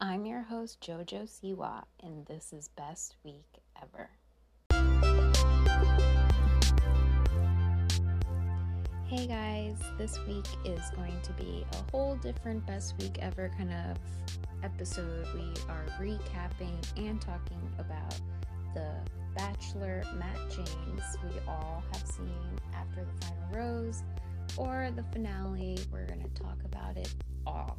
I'm your host, JoJo Siwa, and this is Best Week Ever. Hey guys, this week is going to be a whole different Best Week Ever kind of episode. We are recapping and talking about the Bachelor Matt James we all have seen after the final rose or the finale. We're going to talk about it all.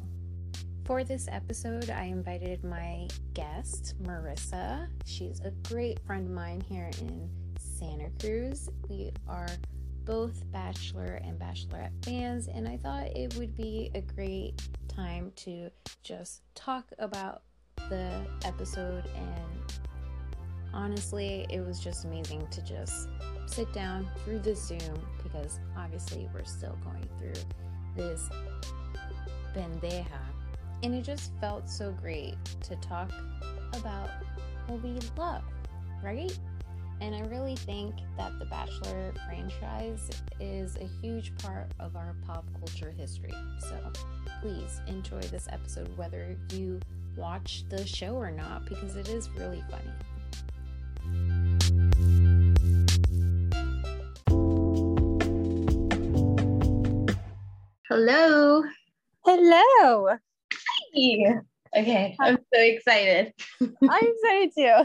For this episode, I invited my guest, Marissa. She's a great friend of mine here in Santa Cruz. We are both Bachelor and Bachelorette fans, and I thought it would be a great time to just talk about the episode. And honestly, it was just amazing to just sit down through the Zoom because obviously we're still going through this bandeja and it just felt so great to talk about what we love, right? And I really think that the Bachelor franchise is a huge part of our pop culture history. So please enjoy this episode, whether you watch the show or not, because it is really funny. Hello. Hello. Okay, I'm so excited. I'm excited too.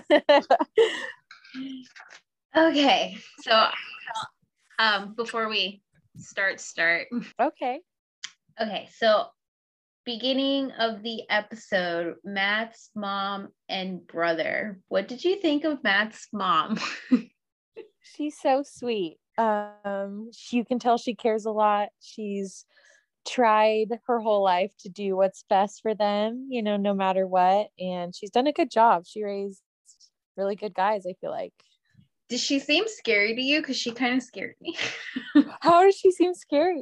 okay, so um, before we start, start. okay. Okay, so beginning of the episode, Matt's mom and brother. What did you think of Matt's mom? She's so sweet. Um, she, you can tell she cares a lot. She's tried her whole life to do what's best for them, you know, no matter what. And she's done a good job. She raised really good guys, I feel like. Does she seem scary to you? Because she kind of scared me. How does she seem scary?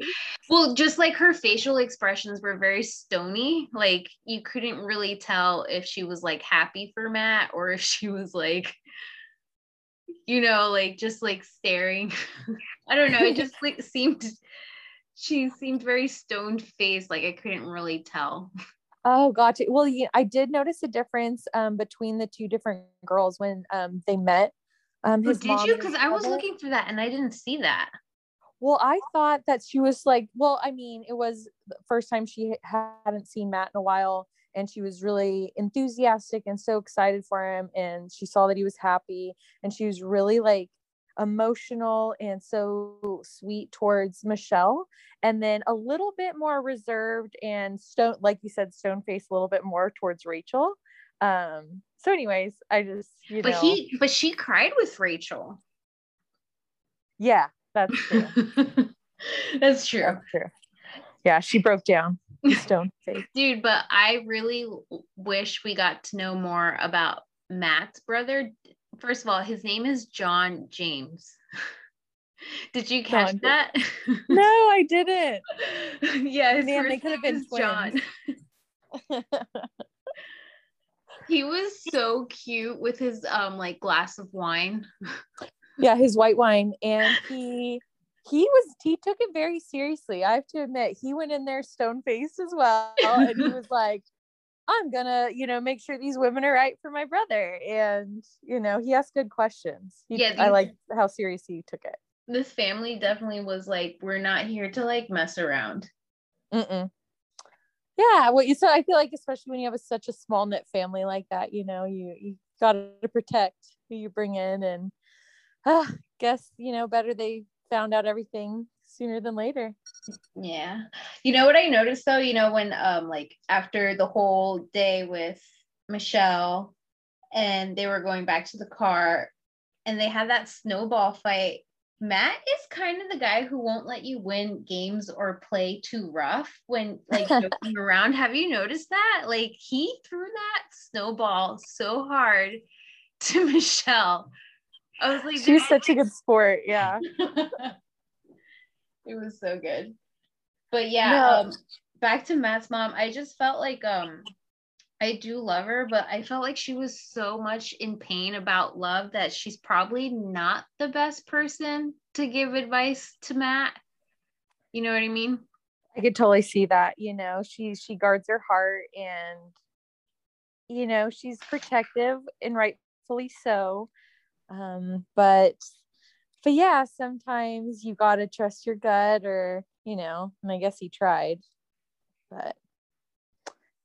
Well, just like her facial expressions were very stony. Like you couldn't really tell if she was like happy for Matt or if she was like, you know, like just like staring. I don't know. It just like seemed she seemed very stone faced like i couldn't really tell. Oh gotcha. Well yeah, i did notice a difference um, between the two different girls when um, they met um, oh, did you? because i was looking for that and i didn't see that. Well i thought that she was like well i mean it was the first time she hadn't seen matt in a while and she was really enthusiastic and so excited for him and she saw that he was happy and she was really like emotional and so sweet towards Michelle, and then a little bit more reserved and stone, like you said, stone face a little bit more towards Rachel. Um, so, anyways, I just you but know, he but she cried with Rachel. Yeah, that's true. that's true. That's true. Yeah, she broke down. Stone face. Dude, but I really wish we got to know more about Matt's brother first of all, his name is John James. Did you catch John that? no, I didn't. yeah, his Man, could have been John. he was so cute with his um like glass of wine. yeah, his white wine, and he he was he took it very seriously. I have to admit, he went in there stone faced as well, and he was like, I'm gonna, you know, make sure these women are right for my brother. And, you know, he asked good questions. He, yeah, I like how serious he took it. This family definitely was like, we're not here to like mess around. Mm-mm. Yeah. Well, you so I feel like, especially when you have a, such a small knit family like that, you know, you you got to protect who you bring in, and uh, guess you know better they found out everything sooner than later. Yeah. You know what I noticed though, you know, when um like after the whole day with Michelle and they were going back to the car and they had that snowball fight. Matt is kind of the guy who won't let you win games or play too rough when like joking around. Have you noticed that? Like he threw that snowball so hard to Michelle. I was like, she's such a good sport. Yeah. it was so good. But yeah, no. um, back to Matt's mom. I just felt like um I do love her, but I felt like she was so much in pain about love that she's probably not the best person to give advice to Matt. You know what I mean? I could totally see that. You know, she she guards her heart and you know, she's protective and rightfully so. Um, but but yeah, sometimes you gotta trust your gut or you know, and I guess he tried. But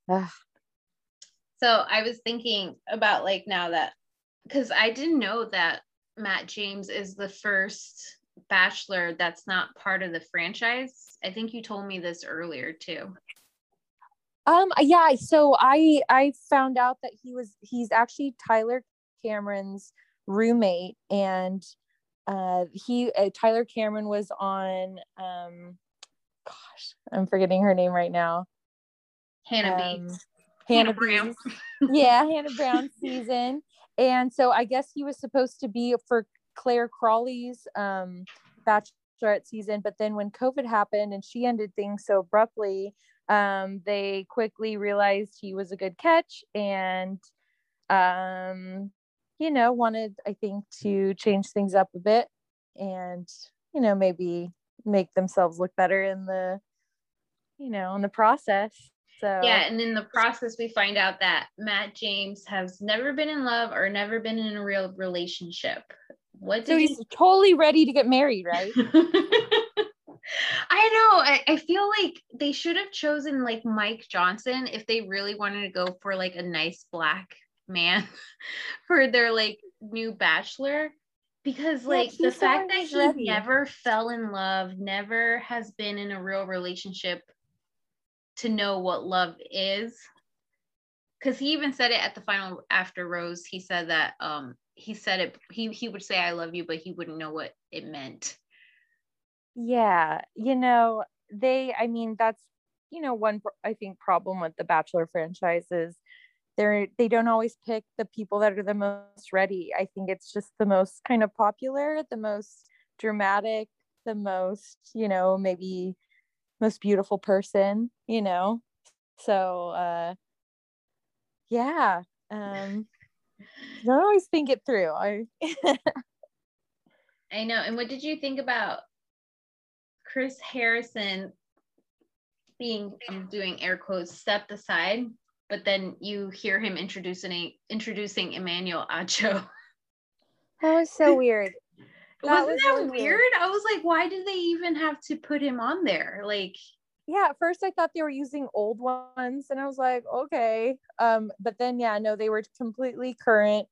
uh. so I was thinking about like now that because I didn't know that Matt James is the first bachelor that's not part of the franchise. I think you told me this earlier too. Um yeah, so I I found out that he was he's actually Tyler Cameron's roommate and uh he uh, Tyler Cameron was on um gosh, I'm forgetting her name right now. Hannah um, B. Hannah, Hannah Brown. yeah, Hannah Brown season. And so I guess he was supposed to be for Clare Crawley's um bachelorette season, but then when COVID happened and she ended things so abruptly, um, they quickly realized he was a good catch and um, you know, wanted I think to change things up a bit and you know, maybe make themselves look better in the you know, in the process. So yeah, and in the process, we find out that Matt James has never been in love or never been in a real relationship. What so he's totally ready to get married, right? I know. I, I feel like they should have chosen like Mike Johnson if they really wanted to go for like a nice black man for their like new bachelor. Because like yeah, the fact that he ready. never fell in love, never has been in a real relationship to know what love is. Cause he even said it at the final after Rose. He said that um he said it he he would say I love you, but he wouldn't know what it meant yeah you know they i mean that's you know one i think problem with the bachelor franchises they're they don't always pick the people that are the most ready. I think it's just the most kind of popular the most dramatic the most you know maybe most beautiful person you know? So uh yeah um don't always think it through. I i know and what did you think about Chris Harrison being I'm doing air quotes stepped aside, but then you hear him introducing introducing Emmanuel Acho. That was so weird. That Wasn't was that really weird? weird? I was like, why did they even have to put him on there? Like yeah, at first I thought they were using old ones and I was like, okay. Um, but then yeah, no, they were completely current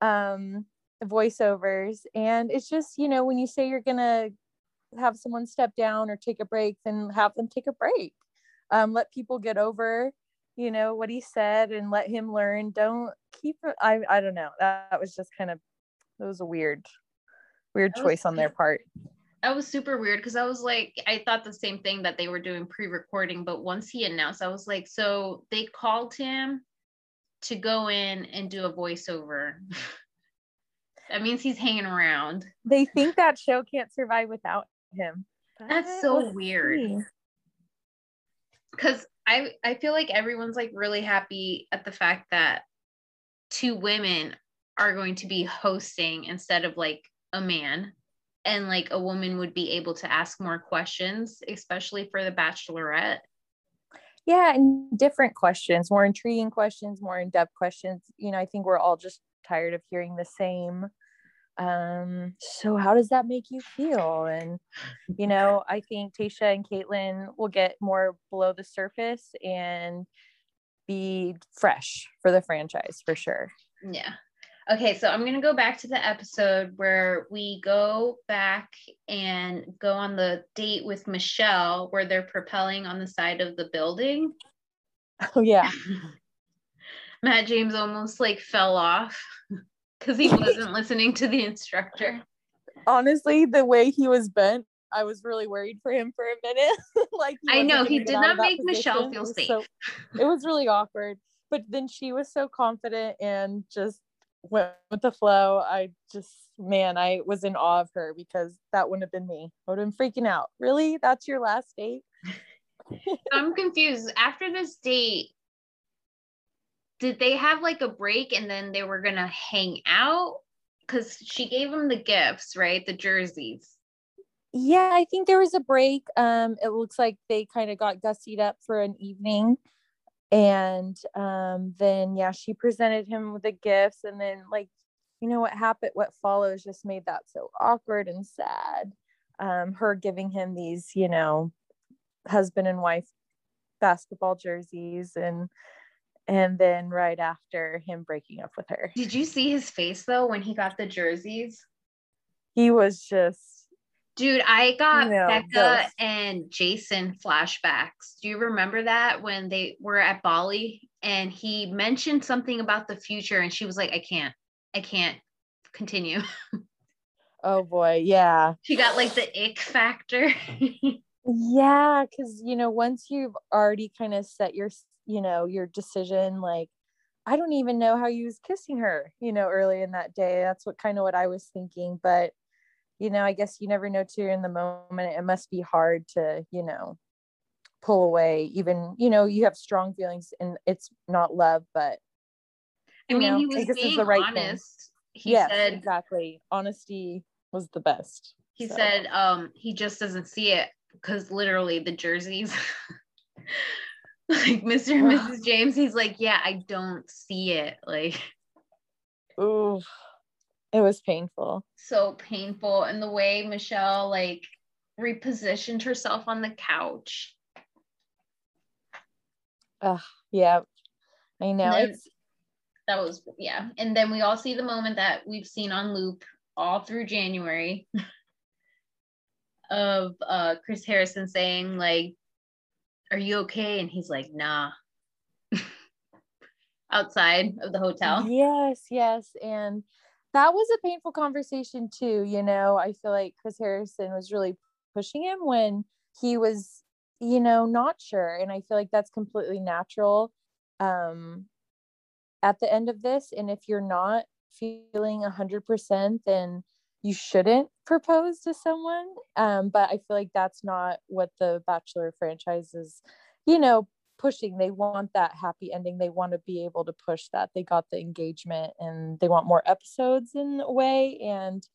um voiceovers. And it's just, you know, when you say you're gonna have someone step down or take a break, then have them take a break. Um, let people get over, you know, what he said and let him learn. Don't keep I I don't know. That, that was just kind of it was a weird, weird choice on their part. That was super weird because I was like, I thought the same thing that they were doing pre-recording, but once he announced, I was like, so they called him to go in and do a voiceover. that means he's hanging around. They think that show can't survive without him. That's so weird. Cause I I feel like everyone's like really happy at the fact that two women are going to be hosting instead of like a man. And like a woman would be able to ask more questions especially for the bachelorette. Yeah and different questions more intriguing questions more in-depth questions. You know i think we're all just tired of hearing the same um so how does that make you feel? And you know i think Tayshia and Kaitlyn will get more below the surface and be fresh for the franchise for sure. Yeah. Okay so i'm going to go back to the episode where we go back and go on the date with michelle where they're propelling on the side of the building. Oh yeah. Matt james almost like fell off because he wasn't listening to the instructor. Honestly, the way he was bent, I was really worried for him for a minute. like I know he did not make Michelle feel safe. So, it was really awkward. But then she was so confident and just went with the flow. I just man, I was in awe of her because that wouldn't have been me. I would have been freaking out. Really? That's your last date? I'm confused. After this date, did they have like a break and then they were gonna hang out? Because she gave him the gifts, right? The jerseys. Yeah, I think there was a break. Um, it looks like they kind of got gussied up for an evening. and um, then yeah she presented him with the gifts and then like you know what happened what follows just made that so awkward and sad um, her giving him these you know husband and wife basketball jerseys and and then right after him breaking up with her did you see his face though when he got the jerseys he was just Dude, I got no, Becca those. and Jason flashbacks. Do you remember that when they were at Bali and he mentioned something about the future and she was like, I can't, I can't continue. Oh boy, yeah. She got like the ick factor. yeah, because you know, once you've already kind of set your, you know, your decision, like I don't even know how you was kissing her, you know, early in that day. That's what kind of what I was thinking. But you know, I guess you never know too in the moment. It must be hard to, you know, pull away. Even, you know, you have strong feelings and it's not love, but I mean, know, he was being the right honest. Thing. He yes, said exactly. Honesty was the best. He so. said um he just doesn't see it because literally the jerseys like Mr. and Mrs. James, he's like, Yeah, I don't see it. Like Ooh. It was painful. So painful. And the way Michelle like repositioned herself on the couch. Uh, yeah. I know. Then, it's that was yeah. And then we all see the moment that we've seen on loop all through January of uh Chris Harrison saying like are you okay and he's like nah outside of the hotel yes yes and that was a painful conversation too. You know, I feel like Chris Harrison was really pushing him when he was, you know, not sure. And I feel like that's completely natural um, at the end of this. And if you're not feeling a hundred percent, then you shouldn't propose to someone. Um, but I feel like that's not what the Bachelor franchise is, you know, pushing. They want that happy ending. They want to be able to push that. They got the engagement and they want more episodes in a way. And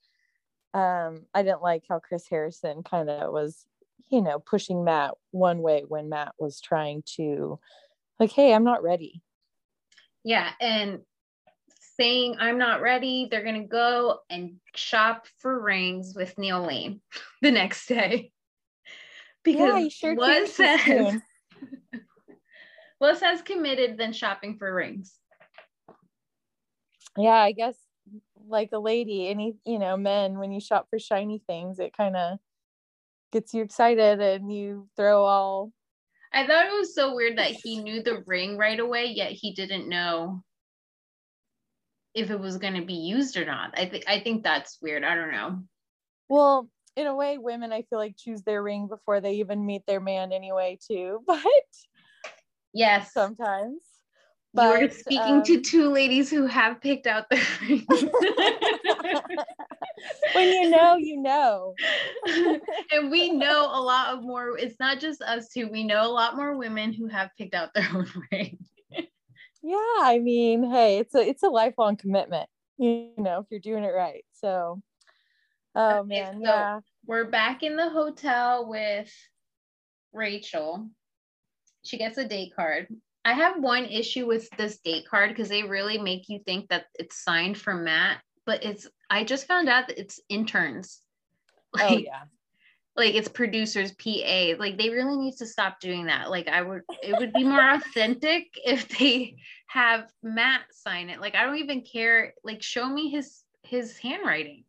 um i didn't like how chris harrison kind of was you know pushing matt one way when matt was trying to like hey i'm not ready. Yeah and saying i'm not ready they're gonna go and shop for rings with neil lane the next day because yeah, sure what says less has committed than shopping for rings. Yeah, I guess like a lady, any you know, men when you shop for shiny things, it kind of gets you excited and you throw all I thought it was so weird that he knew the ring right away, yet he didn't know if it was going to be used or not. I think I think that's weird. I don't know. Well, in a way, women I feel like choose their ring before they even meet their man anyway, too. But Yes. Sometimes. But, you are speaking um, to two ladies who have picked out the ring. when you know, you know. and we know a lot of more, it's not just us two, we know a lot more women who have picked out their own ring. Yeah, I mean, hey, it's a it's a lifelong commitment, you know, if you're doing it right. So oh okay, man, so yeah. We're back in the hotel with Rachel she gets a date card. I have one issue with this date card because they really make you think that it's signed for Matt, but it's I just found out that it's interns. Oh, like, oh yeah. Like it's producers PA. Like they really need to stop doing that. Like I would it would be more authentic if they have Matt sign it. Like I don't even care. Like show me his his handwriting.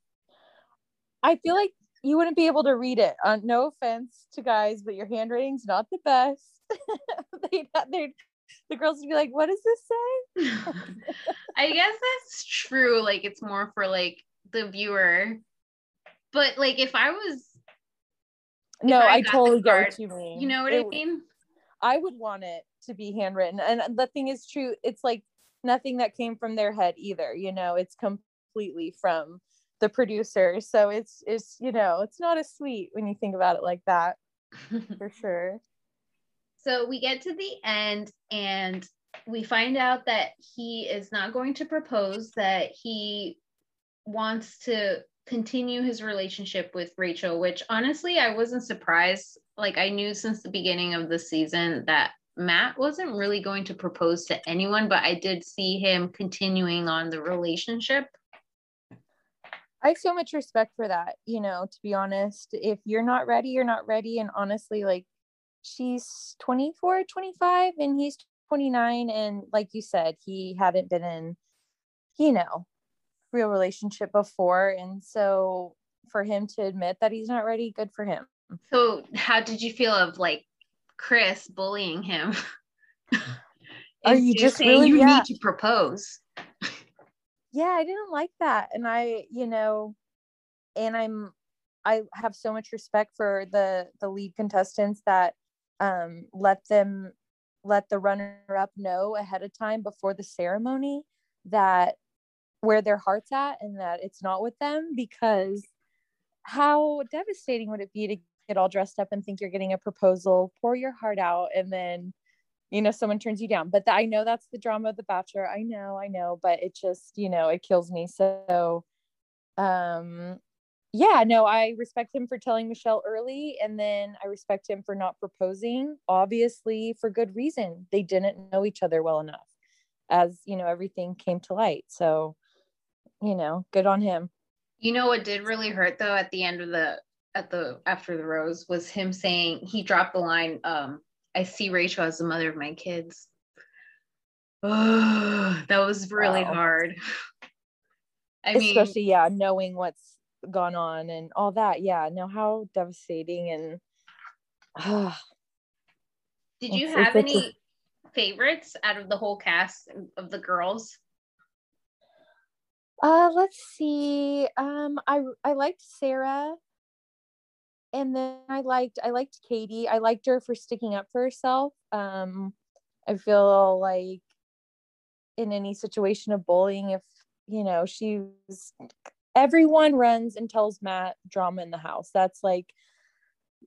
I feel like you wouldn't be able to read it. Uh, no offense to guys, but your handwriting's not the best. they'd, they the girls would be like, "What does this say?" I guess that's true. Like it's more for like the viewer, but like if I was, no, I, I totally get what you mean. You know what it, I mean? I would want it to be handwritten, and the thing is true. It's like nothing that came from their head either. You know, it's completely from the producer. So it's it's you know it's not as sweet when you think about it like that, for sure. So we get to the end and we find out that he is not going to propose, that he wants to continue his relationship with Rachel, which honestly, I wasn't surprised. Like, I knew since the beginning of the season that Matt wasn't really going to propose to anyone, but I did see him continuing on the relationship. I have so much respect for that, you know, to be honest. If you're not ready, you're not ready. And honestly, like she's 24, 25, and he's 29. And like you said, he hadn't been in, you know, real relationship before. And so for him to admit that he's not ready, good for him. So how did you feel of like Chris bullying him? Are you just really you yeah. need to propose? yeah, I didn't like that. And I, you know, and I'm I have so much respect for the the lead contestants that um let them let the runner up know ahead of time before the ceremony that where their heart's at and that it's not with them because how devastating would it be to get all dressed up and think you're getting a proposal pour your heart out and then you know someone turns you down. But i know that's the drama of the bachelor. I know i know but it just you know it kills me. So um yeah no i respect him for telling michelle early and then i respect him for not proposing obviously for good reason. They didn't know each other well enough as you know everything came to light. So you know good on him you know what did really hurt though at the end of the at the after the rose was him saying he dropped the line um I see Rachel as the mother of my kids. Oh, that was really wow. hard. I mean, especially yeah, knowing what's gone on and all that. Yeah, no, how devastating and. Uh, Did you have any favorites out of the whole cast of the girls? Uh, let's see. Um, I I liked Sarah and then I liked I liked Katie. I liked her for sticking up for herself. Um, I feel like in any situation of bullying, if you know, she's everyone runs and tells Matt drama in the house. That's like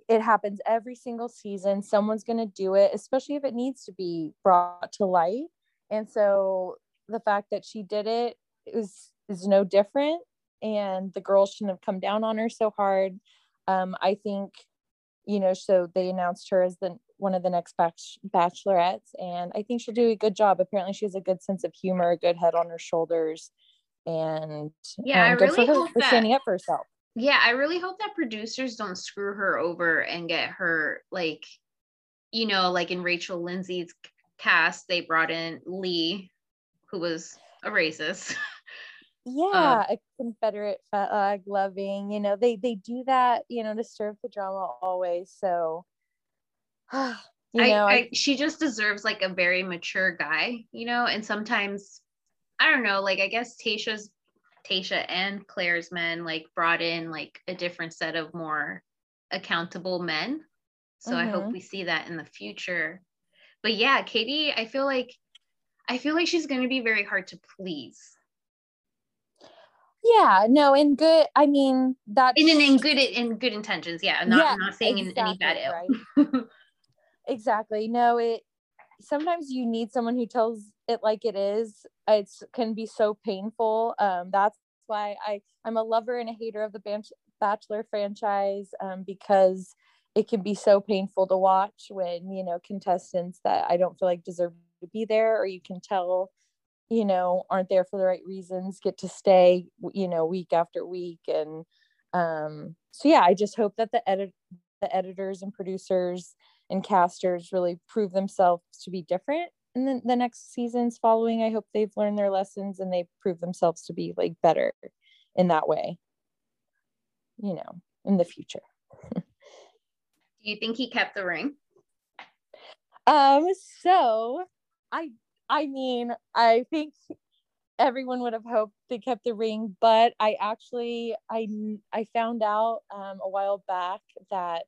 it happens every single season. Someone's gonna do it, especially if it needs to be brought to light. And so the fact that she did it is is no different. And the girls shouldn't have come down on her so hard um, I think, you know, so they announced her as the one of the next bach- bachelorettes, and I think she'll do a good job. Apparently, she has a good sense of humor, a good head on her shoulders, and yeah, um, I really for hope for that, standing up for herself. Yeah, I really hope that producers don't screw her over and get her like, you know, like in Rachel Lindsay's cast, they brought in Lee, who was a racist. Yeah um, a confederate flag loving you know they they do that you know to serve the drama always so you know I, I, she just deserves like a very mature guy you know and sometimes i don't know like i guess tayshia's tasha and clare's men like brought in like a different set of more accountable men so mm-hmm. i hope mm-hmm. we see that in the future but yeah katie i feel like i feel like she's going to be very hard to please yeah no in good i mean that in, in, in good in good intentions yeah not yeah, not saying exactly, in any bad right? exactly no it sometimes you need someone who tells it like it is it can be so painful um that's why i i'm a lover and a hater of the bachelor franchise um because it can be so painful to watch when you know contestants that i don't feel like deserve to be there or you can tell you know aren't there for the right reasons get to stay you know week after week and um so yeah i just hope that the edit the editors and producers and casters really prove themselves to be different in the, the next seasons following. I hope they've learned their lessons and they prove themselves to be like better in that way you know in the future. Do you think he kept the ring? Um so i I mean, I think everyone would have hoped they kept the ring, but I actually I I found out um, a while back that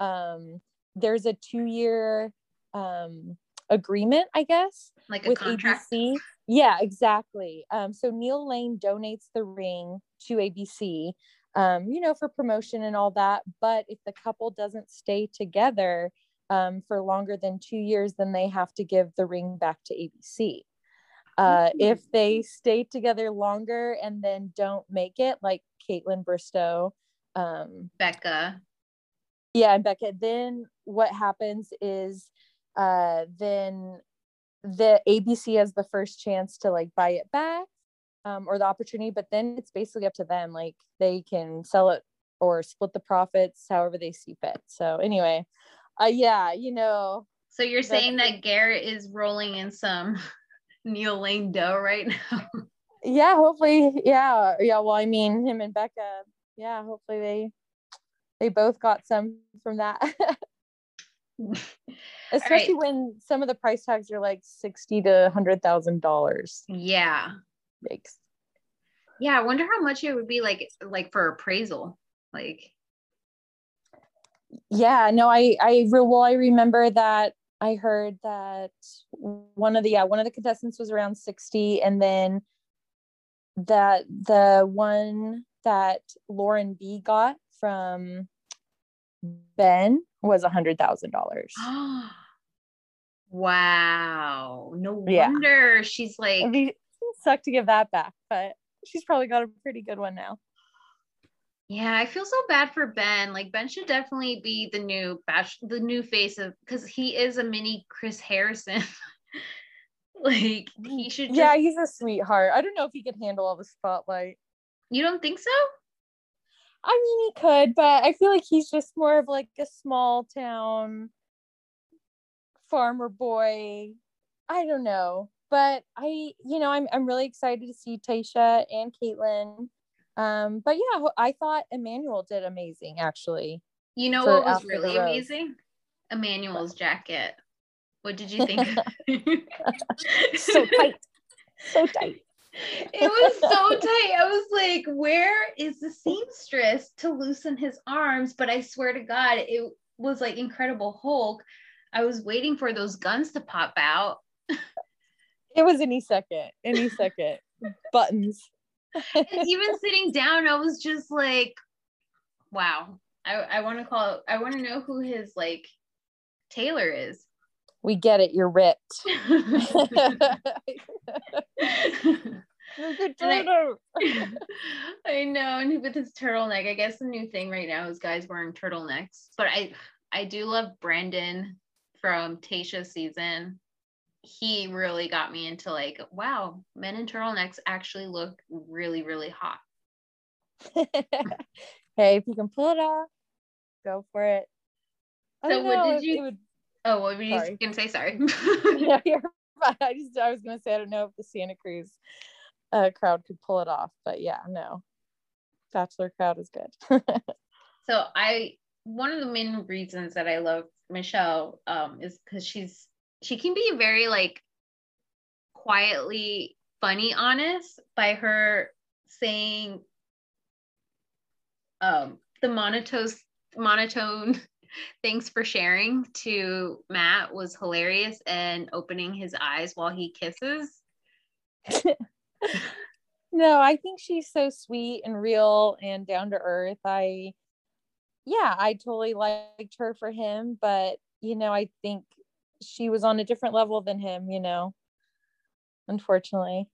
um, there's a two year um, agreement, I guess, like with contract. ABC. Yeah, exactly. Um, so Neil Lane donates the ring to ABC, um, you know, for promotion and all that. But if the couple doesn't stay together, um, for longer than two years, then they have to give the ring back to ABC. Uh, mm-hmm. If they stay together longer and then don't make it, like Kaitlyn Bristowe, um, Becca. Yeah, and Becca, then what happens is uh, then the ABC has the first chance to like buy it back um, or the opportunity, but then it's basically up to them. Like they can sell it or split the profits however they see fit. So anyway, uh, yeah, you know. So you're saying that Garrett is rolling in some Neil Lane dough right now? yeah, hopefully. Yeah. Yeah. Well, I mean, him and Becca, yeah, hopefully they they both got some from that. Especially right. when some of the price tags are like sixty to hundred thousand dollars. Yeah. Yikes. Yeah, I wonder how much it would be like like for appraisal. Like yeah, no, I I well I remember that I heard that one of the yeah, one of the contestants was around 60 and then that the one that Lauren B got from Ben was a hundred thousand dollars. wow. No yeah. wonder she's like It'd be, suck to give that back, but she's probably got a pretty good one now. Yeah, I feel so bad for Ben. Like Ben should definitely be the new bash, the new face of because he is a mini Chris Harrison. like he should. Just... Yeah, he's a sweetheart. I don't know if he could handle all the spotlight. You don't think so? I mean, he could, but I feel like he's just more of like a small town farmer boy. I don't know, but I, you know, I'm I'm really excited to see Tayshia and Kaitlyn. Um, but yeah, I thought Emmanuel did amazing actually. You know what was really amazing? Emmanuel's jacket. What did you think? so tight. So tight it was so tight. I was like, where is the seamstress to loosen his arms? But I swear to God, it was like Incredible Hulk. I was waiting for those guns to pop out. it was any second, any second. Buttons. Even sitting down, I was just like, wow. I, I want to call, I want to know who his like tailor is. We get it. You're ripped. I, I know and with his turtleneck i guess the new thing right now is guys wearing turtlenecks but i i do love brandon from tayshia's season he really got me into like wow men in turtlenecks actually look really really hot hey if you can pull it off go for it so what did you would Oh, what were you sorry. gonna say? Sorry. yeah, you're fine. I just I was gonna say I don't know if the Santa Cruz uh, crowd could pull it off, but yeah, no. Bachelor crowd is good. so I one of the main reasons that I love Michelle um, is because she's she can be very like quietly funny honest by her saying um the monotone monotone thanks for sharing to Matt was hilarious and opening his eyes while he kisses. no, I think she's so sweet and real and down to earth. I, yeah, I totally liked her for him, but you know, I think she was on a different level than him, you know, unfortunately.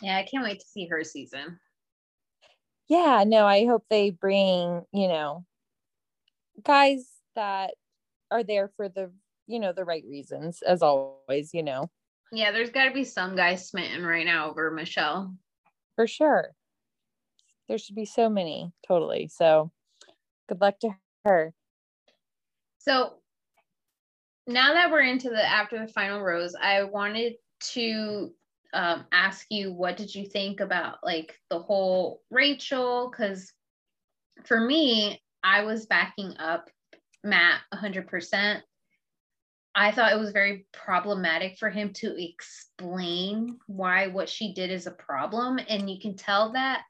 Yeah, I can't wait to see her season. Yeah, no, I hope they bring, you know, guys that are there for the you know the right reasons as always you know yeah there's got to be some guy smitten right now over michelle for sure there should be so many totally so good luck to her so now that we're into the after the final rose i wanted to um, ask you what did you think about like the whole rachel because for me I was backing up Matt 100%. I thought it was very problematic for him to explain why what she did is a problem. And you can tell that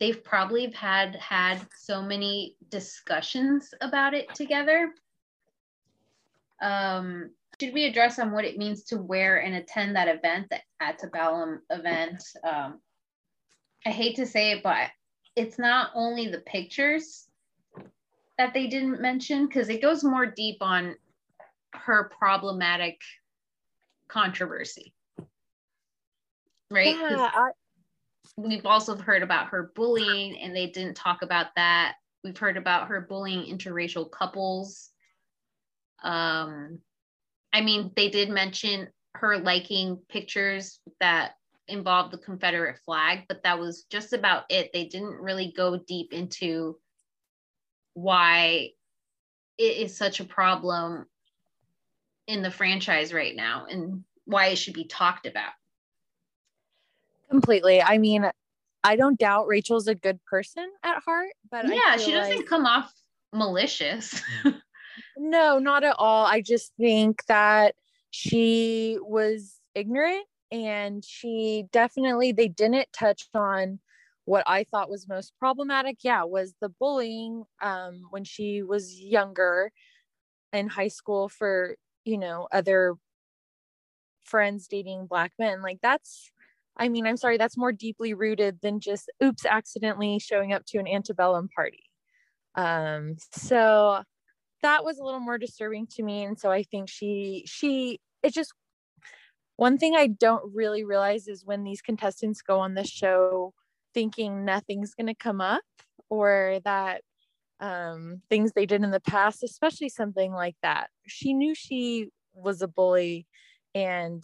they've probably had had so many discussions about it together. Um, should we address on what it means to wear and attend that event, the Antebellum event? Um, I hate to say it, but it's not only the pictures that they didn't mention because it goes more deep on her problematic controversy. Right? Yeah, I- we've also heard about her bullying and they didn't talk about that. We've heard about her bullying interracial couples. Um I mean, they did mention her liking pictures that involved the Confederate flag, but that was just about it. They didn't really go deep into why it is such a problem in the franchise right now and why it should be talked about. Completely. I mean, I don't doubt Rachel's a good person at heart, but yeah, she doesn't like... come off malicious. no, not at all. I just think that she was ignorant and she definitely they didn't touch on what I thought was most problematic, yeah, was the bullying um, when she was younger in high school for, you know, other friends dating black men. Like that's, I mean, I'm sorry, that's more deeply rooted than just oops, accidentally showing up to an antebellum party. Um, so that was a little more disturbing to me. And so I think she, she, it just, one thing I don't really realize is when these contestants go on the show thinking nothing's going to come up or that um, things they did in the past, especially something like that. She knew she was a bully and,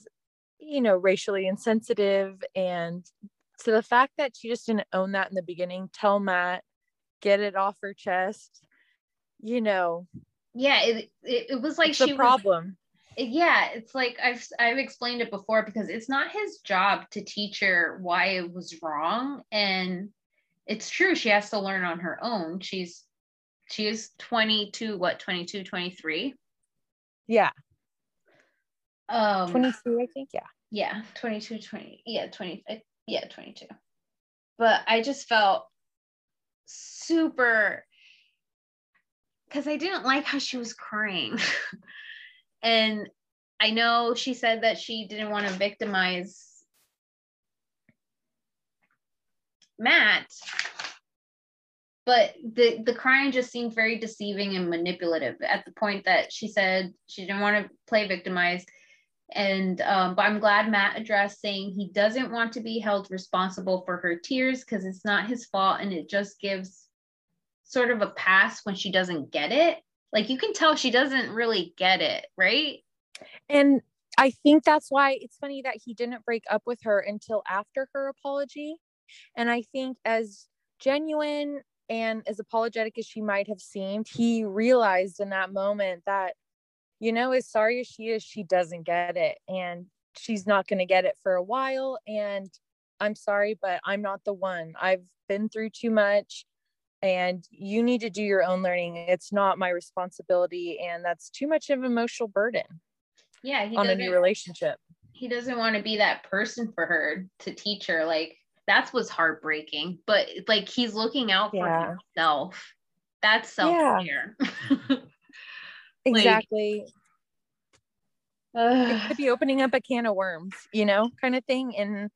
you know, racially insensitive. And so the fact that she just didn't own that in the beginning, tell Matt, get it off her chest, you know. Yeah, it, it, it was like she the problem. Was, yeah it's like i've i've explained it before because it's not his job to teach her why it was wrong and it's true she has to learn on her own. She's she is 22 what 22 23 yeah. Um 22 i think yeah. Yeah 22 20 yeah 20 yeah 22 but i just felt super because i didn't like how she was crying And I know she said that she didn't want to victimize Matt, but the the crying just seemed very deceiving and manipulative at the point that she said she didn't want to play victimized. And um, but I'm glad Matt addressed saying he doesn't want to be held responsible for her tears because it's not his fault and it just gives sort of a pass when she doesn't get it like you can tell she doesn't really get it, right? And I think that's why it's funny that he didn't break up with her until after her apology. And I think as genuine and as apologetic as she might have seemed, he realized in that moment that, you know, as sorry as she is, she doesn't get it. And she's not going to get it for a while. And I'm sorry, but I'm not the one. I've been through too much and you need to do your own learning. It's not my responsibility and that's too much of an emotional burden yeah on a new relationship. he doesn't want to be that person for her to teach her like that's what's heartbreaking but like he's looking out for yeah. himself. That's self-care. Yeah. exactly. it could be opening up a can of worms you know kind of thing and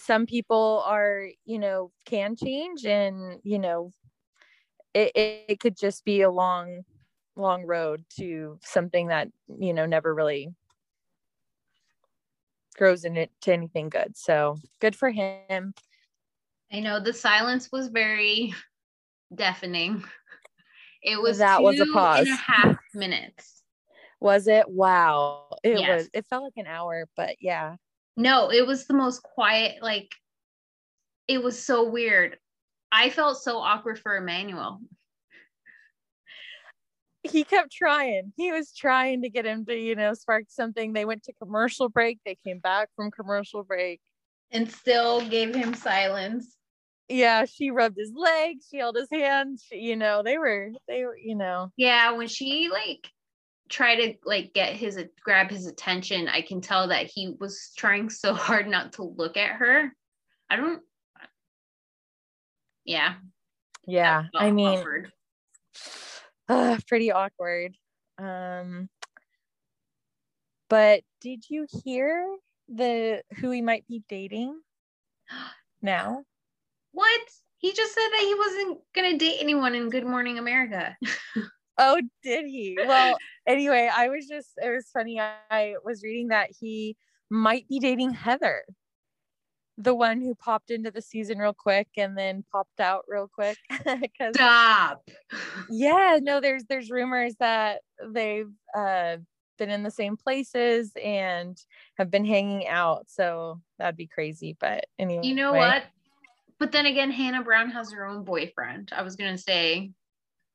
some people are you know can change and you know it, it, it could just be a long long road to something that you know never really grows into anything good. So good for him. I know the silence was very deafening. It was that was a pause and a half minutes. Was it? Wow. It yes. was it felt like an hour but yeah no, it was the most quiet, like it was so weird. I felt so awkward for Emmanuel. He kept trying. He was trying to get him to, you know, spark something. They went to commercial break. They came back from commercial break. And still gave him silence. Yeah, she rubbed his legs, she held his hand. She, you know, they were, they were, you know. Yeah, when she like try to like get his grab his attention i can tell that he was trying so hard not to look at her. I don't yeah. Yeah i mean uh, pretty awkward. Um but did you hear the who he might be dating now? What? He just said that he wasn't gonna date anyone in good morning america. Oh, did he? Well, anyway, I was just, it was funny. I was reading that he might be dating Heather, the one who popped into the season real quick and then popped out real quick. Stop. Yeah, no, there's there's rumors that they've uh been in the same places and have been hanging out. So that'd be crazy. But anyway. You know what? But then again, Hannah Brown has her own boyfriend. I was gonna say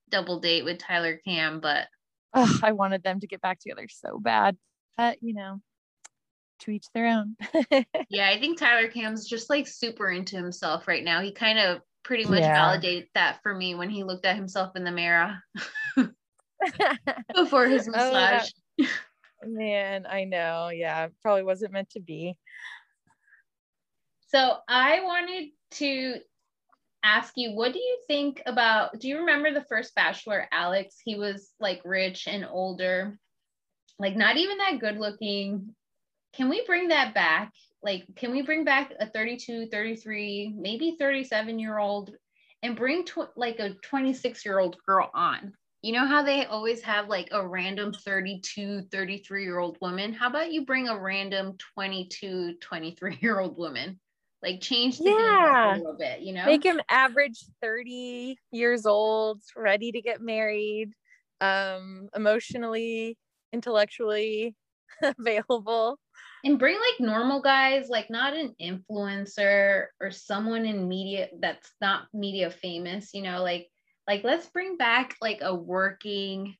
double date with Tyler Cam, but oh, I wanted them to get back together so bad. But you know, to each their own. yeah, I think Tyler Cam's just like super into himself right now. He kind of pretty much yeah. validated that for me when he looked at himself in the mirror before his oh, massage. Oh, man, I know. Yeah, probably wasn't meant to be. So I wanted to ask you, what do you think about? Do you remember the first Bachelor, Alex? He was like rich and older, like not even that good looking. Can we bring that back? Like, can we bring back a 32, 33, maybe 37 year old and bring tw- like a 26 year old girl on? You know how they always have like a random 32, 33 year old woman? How about you bring a random 22, 23 year old woman? Like change the yeah. a little bit, you know? Make him average 30 years old, ready to get married, um, emotionally, intellectually available. And bring like normal guys, like not an influencer or someone in media that's not media famous, you know, like like let's bring back like a working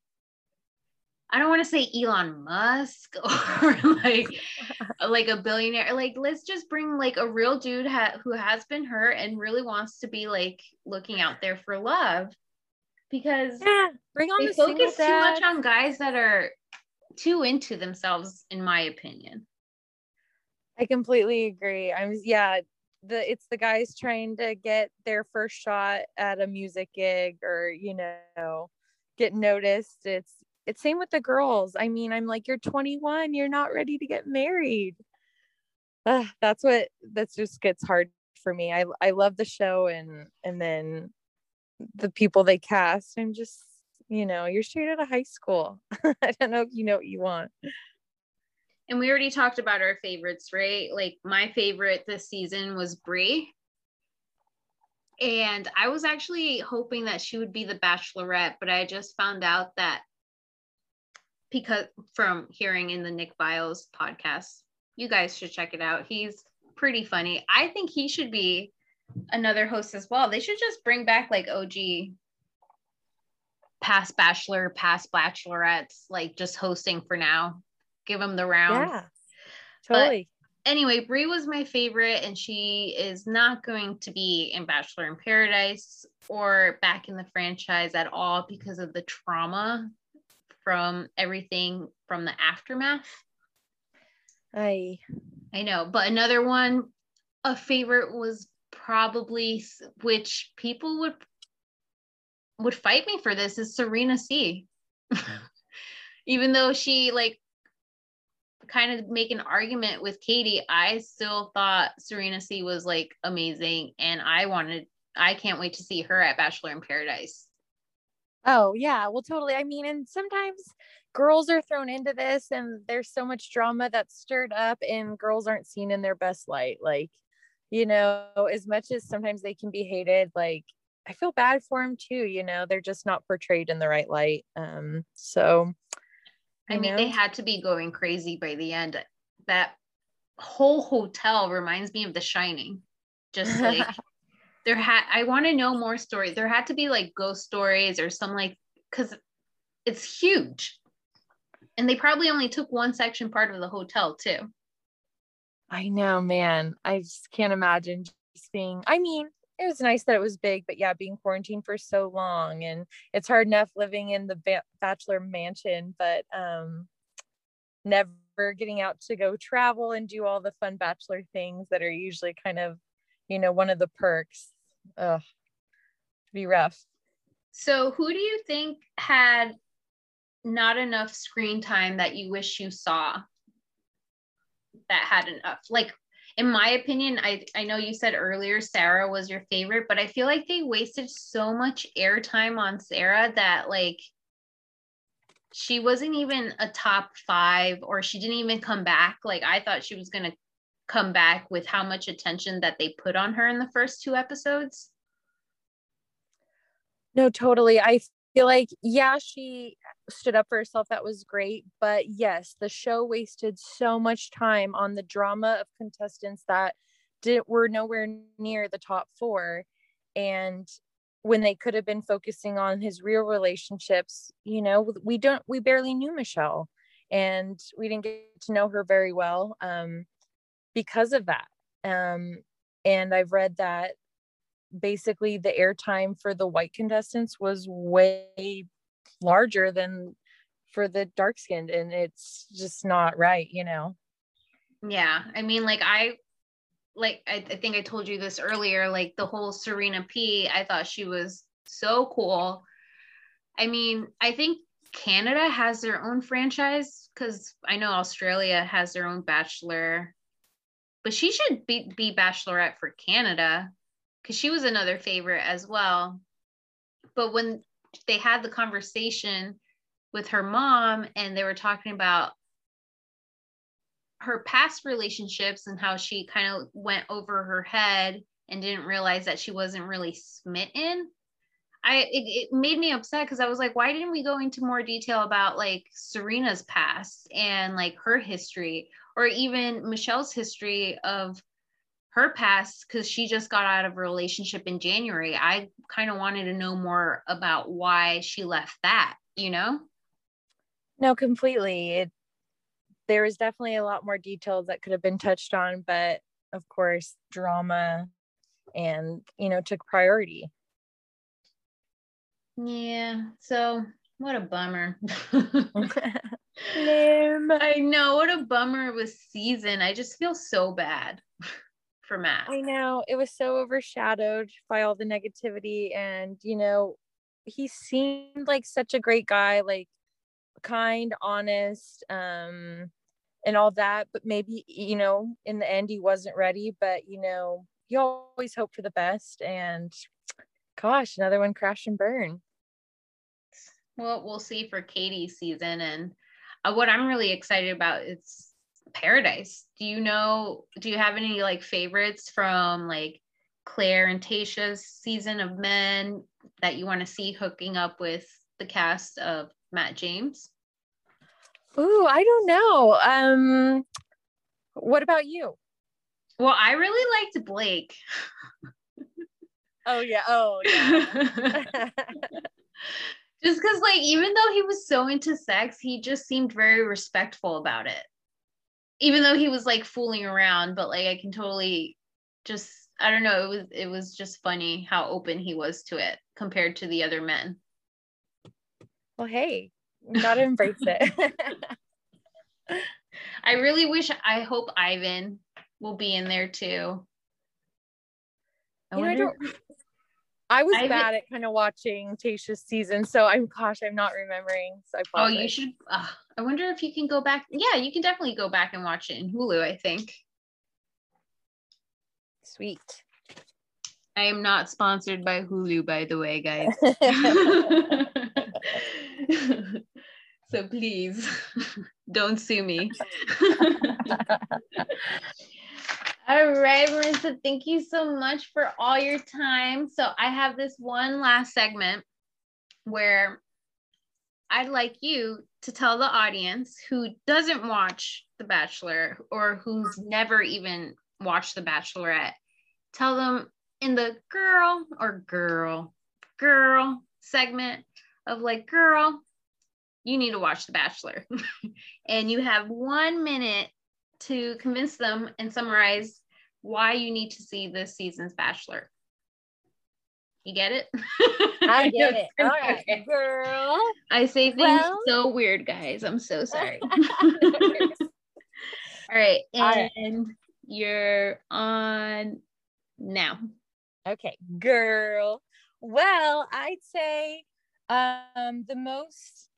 I don't want to say Elon Musk or like like a billionaire. Like let's just bring like a real dude ha- who has been hurt and really wants to be like looking out there for love. Because yeah, bring on they the focus too much on guys that are too into themselves, in my opinion. I completely agree. I'm yeah, the it's the guys trying to get their first shot at a music gig or you know get noticed. It's it's same with the girls. I mean, I'm like, you're 21, you're not ready to get married. That's what that just gets hard for me. I I love the show and and then the people they cast. I'm just, you know, you're straight out of high school. I don't know if you know what you want. And we already talked about our favorites, right? Like my favorite this season was Bri. And I was actually hoping that she would be the bachelorette, but I just found out that because from hearing in the Nick Viall's podcast, you guys should check it out. He's pretty funny. I think he should be another host as well. They should just bring back like OG past bachelor, past bachelorettes, like just hosting for now. Give them the round. Yeah. Totally. But anyway, Bri was my favorite, and she is not going to be in Bachelor in Paradise or back in the franchise at all because of the trauma from everything from the aftermath. I I know, but another one, a favorite was probably which people would would fight me for this is Serena C. Even though she like kind of make an argument with Katie, I still thought Serena C was like amazing and I wanted I can't wait to see her at Bachelor in Paradise. Oh, yeah. Well, totally. I mean, and sometimes girls are thrown into this and there's so much drama that's stirred up and girls aren't seen in their best light. Like, you know, as much as sometimes they can be hated, like I feel bad for them too, you know, they're just not portrayed in the right light. Um, so I mean, know. they had to be going crazy by the end. That whole hotel reminds me of The Shining. Just like there had I want to know more stories. There had to be like ghost stories or some like because it's huge. And they probably only took one section part of the hotel too. I know, man. I just can't imagine just being I mean, it was nice that it was big, but yeah, being quarantined for so long and it's hard enough living in the ba- bachelor mansion, but um never getting out to go travel and do all the fun bachelor things that are usually kind of, you know, one of the perks ugh, be rough. So, who do you think had not enough screen time that you wish you saw that had enough? Like, in my opinion, I, I know you said earlier Sarah was your favorite, but I feel like they wasted so much airtime on Sarah that, like, she wasn't even a top five or she didn't even come back. Like, I thought she was going to come back with how much attention that they put on her in the first two episodes? No, totally. I feel like, yeah, she stood up for herself. That was great. But yes, the show wasted so much time on the drama of contestants that did were nowhere near the top four. And when they could have been focusing on his real relationships, you know, we don't we barely knew Michelle and we didn't get to know her very well um, because of that. Um, and I've read that basically the airtime for the white contestants was way larger than for the dark skinned and it's just not right you know yeah i mean like i like I, I think i told you this earlier like the whole serena p i thought she was so cool i mean i think canada has their own franchise because i know australia has their own bachelor but she should be, be bachelorette for canada because she was another favorite as well. But when they had the conversation with her mom and they were talking about her past relationships and how she kind of went over her head and didn't realize that she wasn't really smitten i it, it made me upset because i was like why didn't we go into more detail about like serena's past and like her history or even michelle's history of her past because she just got out of a relationship in January. I kind of wanted to know more about why she left that, you know? No, completely. It there is definitely a lot more details that could have been touched on, but of course, drama and you know took priority. Yeah. So what a bummer. I know what a bummer it was season. I just feel so bad for Matt. I know it was so overshadowed by all the negativity, and you know, he seemed like such a great guy, like kind, honest, um, and all that. But maybe you know, in the end, he wasn't ready. But you know, you always hope for the best, and gosh, another one crash and burn. Well, we'll see for Katie's season, and uh, what I'm really excited about is Paradise. Do you know, do you have any like favorites from like Clare and Tayshia's season of Men that you want to see hooking up with the cast of Matt James? Ooh, I don't know. Um, what about you? Well, I really liked Blake. oh yeah. Oh yeah. just because like even though he was so into sex he just seemed very respectful about it even though he was like fooling around, but like I can totally just I don't know, it was it was just funny how open he was to it compared to the other men. Well, hey, gotta embrace it. I really wish I hope Ivan will be in there too. I, you know, I, I was Ivan, bad at kind of watching Tayshia's season, so I'm gosh, I'm not remembering. So I oh, you should. Uh, I wonder if you can go back. Yeah, you can definitely go back and watch it in Hulu, I think. Sweet. I am not sponsored by Hulu, by the way, guys. so please don't sue me. All right, Marisa, thank you so much for all your time. So I have this one last segment where I'd like you to tell the audience who doesn't watch The Bachelor or who's never even watched The Bachelorette, tell them in the girl or girl, girl segment of like, girl, you need to watch The Bachelor. and you have one minute to convince them and summarize why you need to see this season's Bachelor. You get it? I get it. All right, okay. girl. I say things well, so weird, guys. I'm so sorry. All right, and right. you're on now. Okay, girl. Well, I'd say um the most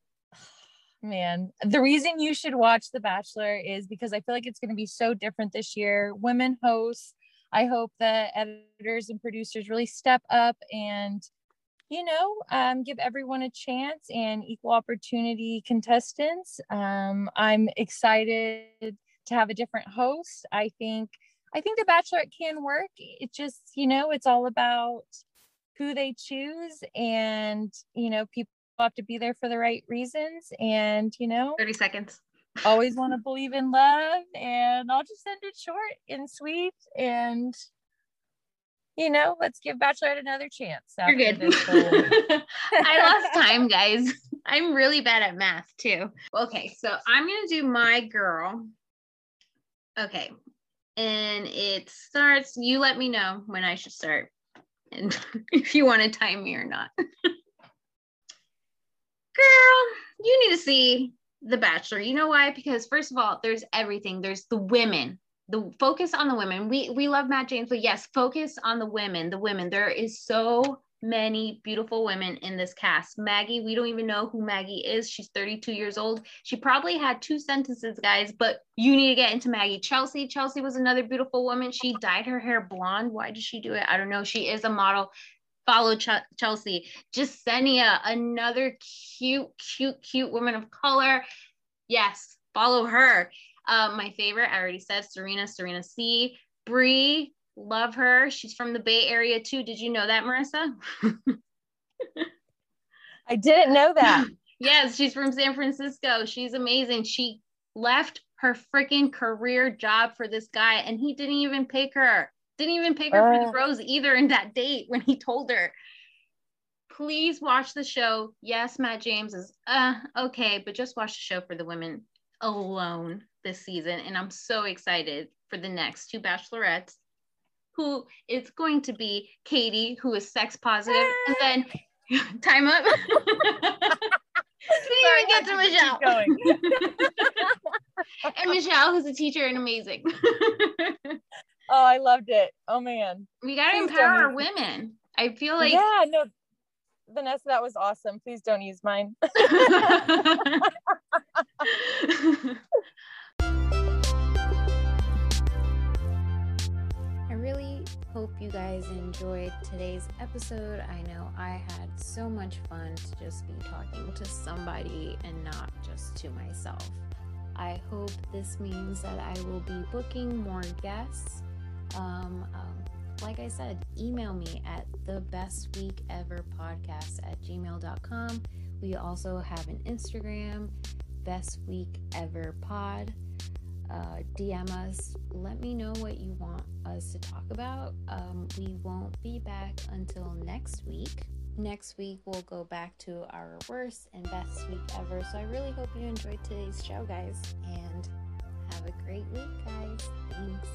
man the reason you should watch the bachelor is because i feel like it's going to be so different this year women hosts I hope that editors and producers really step up and, you know, um, give everyone a chance and equal opportunity contestants. Um, I'm excited to have a different host. I think I think the Bachelorette can work. It just, you know, it's all about who they choose and, you know, people have to be there for the right reasons and you know 30 seconds. always want to believe in love and i'll just end it short and sweet and you know let's give bachelorette another chance you're good. i lost time guys. I'm really bad at math too. Okay so i'm gonna do my girl. Okay and it starts you let me know when i should start and if you want to time me or not girl, you need to see The Bachelor. You know why? Because first of all, there's everything. There's the women. The focus on the women. We we love Matt James, but yes, focus on the women. The women. There is so many beautiful women in this cast. Maggie, we don't even know who Maggie is. She's 32 years old. She probably had two sentences, guys, but you need to get into Maggie. Chelsea, Chelsea was another beautiful woman. She dyed her hair blonde. Why did she do it? I don't know. She is a model follow Ch- Chelsea. Jessenia, another cute, cute, cute woman of color. Yes, follow her. Uh, my favorite, I already said Serena, Serena C. Bri, love her. She's from the Bay Area too. Did you know that, Marisa? I didn't know that. yes, she's from San Francisco. She's amazing. She left her freaking career job for this guy and he didn't even pick her. Didn't even pick her uh, for the rose either in that date when he told her. Please watch the show. Yes, Matt James is uh okay, but just watch the show for the women alone this season. And I'm so excited for the next two bachelorettes, who is going to be Katie, who is sex positive, and then time up. Even get to Michelle. and Michelle, who's a teacher and amazing. Oh, I loved it. Oh man. We gotta Please empower our women. I feel like Yeah, no. Vanessa, that was awesome. Please don't use mine. I really hope you guys enjoyed today's episode. I know I had so much fun to just be talking to somebody and not just to myself. I hope this means that I will be booking more guests um, um, like I said, email me at the best week ever podcast at gmail.com. We also have an Instagram, best week ever pod. Uh, DM us. Let me know what you want us to talk about. Um, we won't be back until next week. Next week, we'll go back to our worst and best week ever. So I really hope you enjoyed today's show, guys. And have a great week, guys. Thanks.